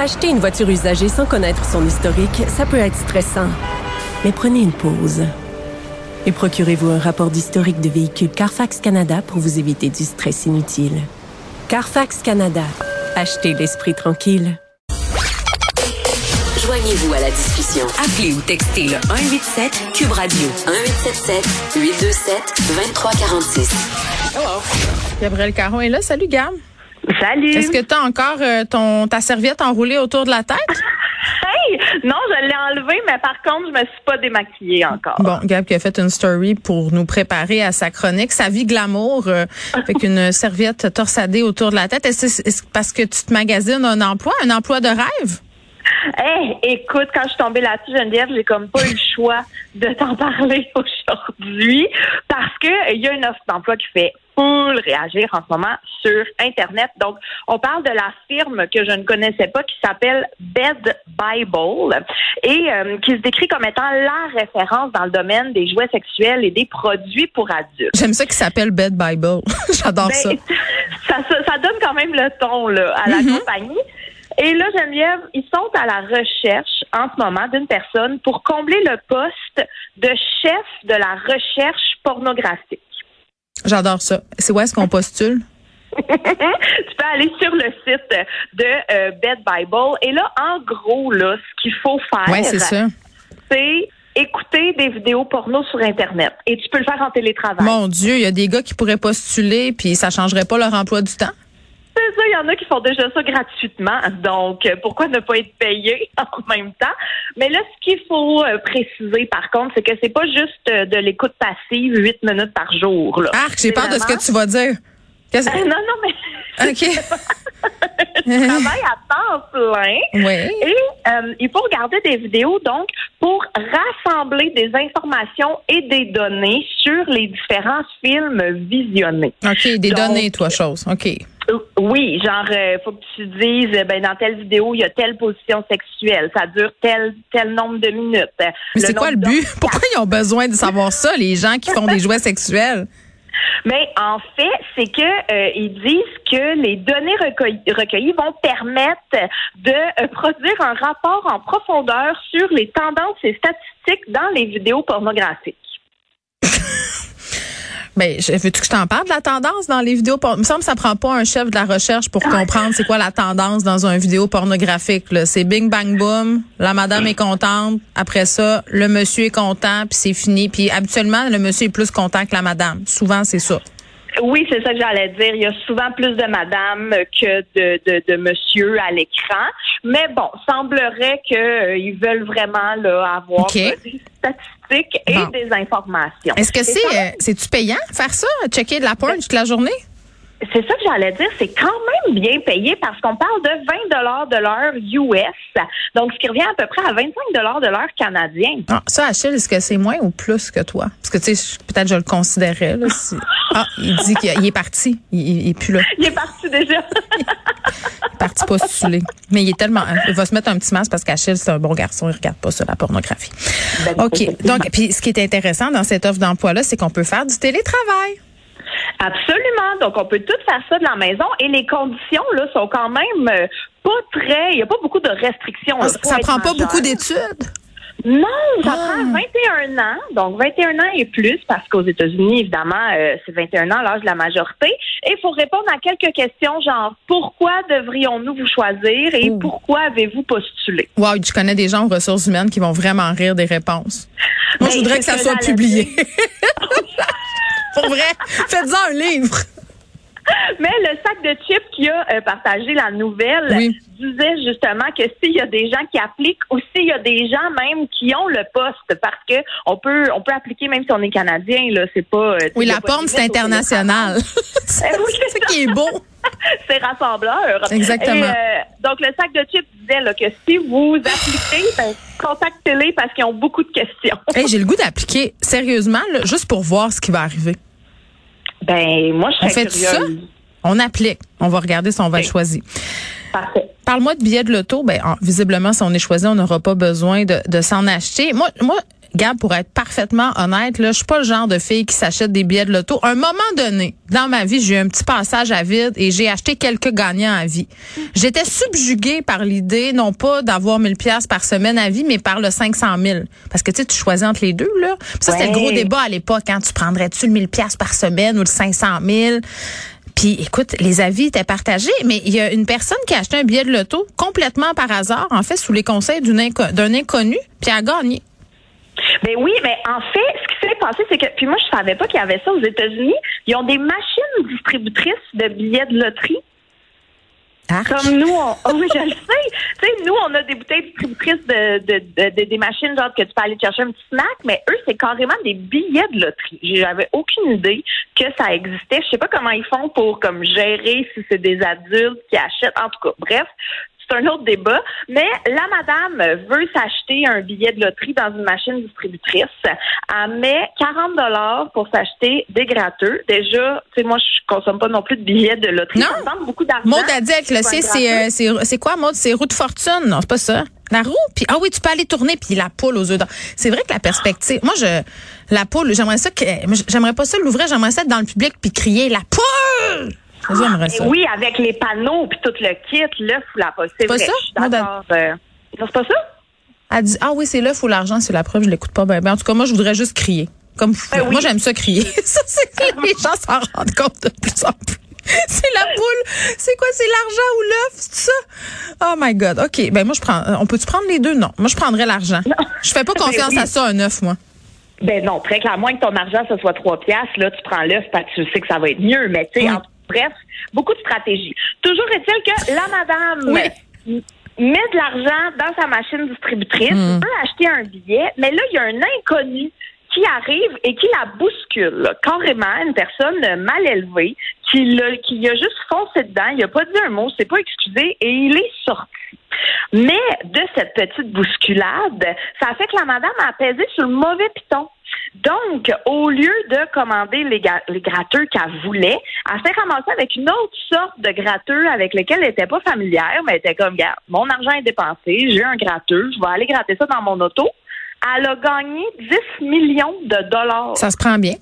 Acheter une voiture usagée sans connaître son historique, ça peut être stressant. Mais prenez une pause. Et procurez-vous un rapport d'historique de véhicule Carfax Canada pour vous éviter du stress inutile. Carfax Canada. Achetez l'esprit tranquille. Joignez-vous à la discussion. Appelez ou textez le 187 Cube Radio 1877 827 2346. Gabriel Caron est là. Salut, Gab. Salut. Est-ce que tu as encore euh, ton, ta serviette enroulée autour de la tête? Hey! Non, je l'ai enlevé, mais par contre, je me suis pas démaquillée encore. Bon, Gab qui a fait une story pour nous préparer à sa chronique, sa vie glamour, euh, avec une serviette torsadée autour de la tête. Est-ce est -ce parce que tu te magasines un emploi, un emploi de rêve? Hey, écoute, quand je suis tombée là-dessus, Geneviève, j'ai comme pas eu le choix de t'en parler aujourd'hui parce que il y a une offre d'emploi qui fait full réagir en ce moment sur Internet. Donc, on parle de la firme que je ne connaissais pas qui s'appelle Bed Bible et euh, qui se décrit comme étant la référence dans le domaine des jouets sexuels et des produits pour adultes. J'aime ça qui s'appelle Bed Bible. J'adore Ben, ça. ça. donne quand même le ton là, à la Mhm. compagnie. Et là, Geneviève, ils sont à la recherche en ce moment d'une personne pour combler le poste de chef de la recherche pornographique. J'adore ça. C'est où est-ce qu'on postule? tu peux aller sur le site de euh, Bed Bible. Et là, en gros, là, ce qu'il faut faire, Ouais, c'est ça. c'est écouter des vidéos porno sur Internet. Et tu peux le faire en télétravail. Mon Dieu, il y a des gars qui pourraient postuler puis ça changerait pas leur emploi du temps? C'est ça, il y en a qui font déjà ça gratuitement. Donc, euh, pourquoi ne pas être payé en même temps? Mais là, ce qu'il faut euh, préciser, par contre, c'est que c'est pas juste euh, de l'écoute passive, huit minutes par jour. Là. Arc, j'ai peur de ce que tu vas dire. Euh, non, non, mais OK. je travaille à temps plein. Oui. Et euh, il faut regarder des vidéos, donc, pour rassembler des informations et des données sur les différents films visionnés. OK, des Donc, données, toi, chose. OK. Euh, Oui, genre, euh, faut que tu dises, euh, ben dans telle vidéo, il y a telle position sexuelle, ça dure tel tel nombre de minutes. Mais c'est quoi le but? Pourquoi ils ont besoin de savoir ça, les gens qui font des jouets sexuels? Mais en fait, c'est que euh, ils disent que les données recueillies, recueillies vont permettre de euh, produire un rapport en profondeur sur les tendances et statistiques dans les vidéos pornographiques. Ben, je- veux-tu que je t'en parle de la tendance dans les vidéos? por- Il me semble que ça prend pas un chef de la recherche pour comprendre c'est quoi la tendance dans un vidéo pornographique. C'est bing bang boom, la madame est contente. Après ça, le monsieur est content, puis c'est fini. Puis habituellement, le monsieur est plus content que la madame. Souvent, c'est ça. Oui, c'est ça que j'allais dire. Il y a souvent plus de madame que de, de, de monsieur à l'écran. Mais bon, semblerait qu'ils veulent vraiment là, avoir OK. euh, des statistiques et Bon. des informations. Est-ce que c'est, euh, c'est-tu payant faire ça, checker de la porn toute la journée? C'est ça que j'allais dire. C'est quand même bien payé parce qu'on parle de 20 de l'heure US. Donc, ce qui revient à peu près à 25 de l'heure canadien. Ah, ça, Achille, est-ce que c'est moins ou plus que toi? Parce que, tu sais, peut-être je le considérais. Là, si- Ah, il dit qu'il il est parti. Il, il est plus là. Il est parti déjà. Il est parti postuler. Mais il est tellement... Il va se mettre un petit masque parce qu'Achille, c'est un bon garçon. Il regarde pas ça, la pornographie. Ben, OK. Donc, puis ce qui est intéressant dans cette offre d'emploi-là, c'est qu'on peut faire du télétravail. Absolument. Donc, on peut tout faire ça de la maison et les conditions là sont quand même euh, pas très. Il n'y a pas beaucoup de restrictions. là. ça prend pas majeur. beaucoup d'études? Non, ça Ah. prend 21 ans. Donc, 21 ans et plus, parce qu'aux États-Unis, évidemment, euh, c'est 21 ans l'âge de la majorité. Et il faut répondre à quelques questions, genre pourquoi devrions-nous vous choisir et Ouh. pourquoi avez-vous postulé? Wow, je connais des gens aux ressources humaines qui vont vraiment rire des réponses. Moi, je Ben, voudrais que ça soit publié. Pour vrai, faites-en un livre. Mais le sac de chips qui a euh, partagé la nouvelle Oui. disait justement que s'il y a des gens qui appliquent ou s'il y a des gens même qui ont le poste, parce que on peut on peut appliquer même si on est canadien là, c'est pas. euh, Oui, la porn, c'est international. Oui, c'est ça qui est beau. c'est rassembleur. Exactement. Et, euh, donc, le sac de chips disait là, que si vous appliquez, ben, contactez-les parce qu'ils ont beaucoup de questions. Hey, j'ai le goût d'appliquer sérieusement, là, juste pour voir ce qui va arriver. Ben, moi, je On serais fait ça? On applique. On va regarder si on va être choisi. Parfait. Parle-moi de billets de loto. Ben, en- visiblement, si on est choisi, on n'aura pas besoin de, de s'en acheter. Moi, moi, Gab, pour être parfaitement honnête, là, je suis pas le genre de fille qui s'achète des billets de loto. À un moment donné, dans ma vie, j'ai eu un petit passage à vide et j'ai acheté quelques gagnants à vie. J'étais subjuguée par l'idée, non pas d'avoir 1000 pièces par semaine à vie, mais par le 500 000. Parce que tu sais, tu choisis entre les deux, là. Puis ça, c'était le gros débat à l'époque. Quand tu prendrais-tu le 1000 pièces par semaine ou le 500 000? Puis écoute, les avis étaient partagés, mais il y a une personne qui a acheté un billet de loto complètement par hasard, en fait, sous les conseils inco- d'un inconnu, puis a gagné. Ben oui, mais en fait, ce qui s'est passé, c'est que, puis moi, je savais pas qu'il y avait ça aux États-Unis. Ils ont des machines distributrices de billets de loterie. Arc. Comme nous, on, oh oui, je le sais. Tu sais, nous, on a des bouteilles distributrices de, de, de- de- des machines, genre que tu peux aller chercher un petit snack, mais eux, c'est carrément des billets de loterie. J'avais aucune idée que ça existait. Je sais pas comment ils font pour comme gérer si c'est des adultes qui achètent. En tout cas, bref. C'est un autre débat. Mais la madame veut s'acheter un billet de loterie dans une machine distributrice. Elle met 40 dollars pour s'acheter des gratteux. Déjà, tu sais, moi, je consomme pas non plus de billets de loterie. Non. Ça me beaucoup d'argent. Maud a dit avec le C, gratteux. euh, c'est, c'est quoi, Maud? C'est roue de fortune? Non, c'est pas ça. La roue? Puis, ah oui, tu peux aller tourner, puis la poule aux œufs d'or. C'est vrai que la perspective, moi, je, la poule, j'aimerais ça que, j'aimerais pas ça l'ouvrir, j'aimerais ça être dans le public puis crier la poule! Ça, J'aimerais ça. Oui, avec les panneaux puis tout le kit, l'œuf ou la poche. C'est Pas vrai, ça? je suis d'accord. euh, non, c'est pas ça? Elle dit, ah oui, c'est l'œuf ou l'argent, c'est la preuve, je l'écoute pas bien. En tout cas, moi, je voudrais juste crier. Comme fou. Ben oui. Moi, j'aime ça crier. ça, c'est les gens s'en rendent compte de plus en plus. C'est la poule. C'est quoi? C'est l'argent ou l'œuf? C'est ça? Oh my God. OK. Ben, moi, je prends, euh, on peut-tu prendre les deux? Non. Moi, je prendrais l'argent. Je fais pas confiance Ben oui. à ça, un œuf, moi. Ben non, très clairement, que ton argent, ce soit 3 piastres, là, tu prends l'œuf parce que tu sais que ça va être mieux. Mais tu sais, Oui. en- bref, beaucoup de stratégies. Toujours est-il que la madame Oui. met de l'argent dans sa machine distributrice, Hmm. veut acheter un billet, mais là, il y a un inconnu qui arrive et qui la bouscule. là. Carrément, une personne mal élevée qui, qui a juste foncé dedans, il a pas dit un mot, s'est pas excusé et il est sorti. Mais de cette petite bousculade, ça fait que la madame a pesé sur le mauvais piton. Donc, au lieu de commander les, les gratteux qu'elle voulait, elle s'est ramassée avec une autre sorte de gratteux avec lequel elle n'était pas familière, mais elle était comme, regarde, mon argent est dépensé, j'ai un gratteux, je vais aller gratter ça dans mon auto. Elle a gagné 10 millions de dollars. Ça se prend bien?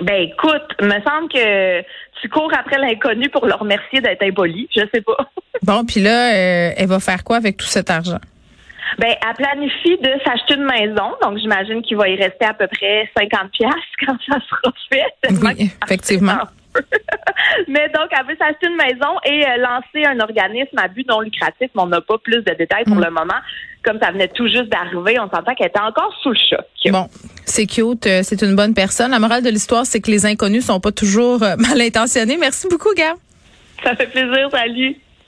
Ben écoute, me semble que tu cours après l'inconnu pour le remercier d'être impoli. Je sais pas. Bon, puis là, euh, elle va faire quoi avec tout cet argent? Ben, elle planifie de s'acheter une maison, donc j'imagine qu'il va y rester à peu près 50 pièces quand ça sera fait. Oui, effectivement. Mais donc, elle veut s'acheter une maison et euh, lancer un organisme à but non lucratif, mais on n'a pas plus de détails pour Mm. le moment. Comme ça venait tout juste d'arriver, on s'entend qu'elle était encore sous le choc. Bon, c'est cute, euh, c'est une bonne personne. La morale de l'histoire, c'est que les inconnus sont pas toujours euh, mal intentionnés. Merci beaucoup, Gab. Ça fait plaisir, salut.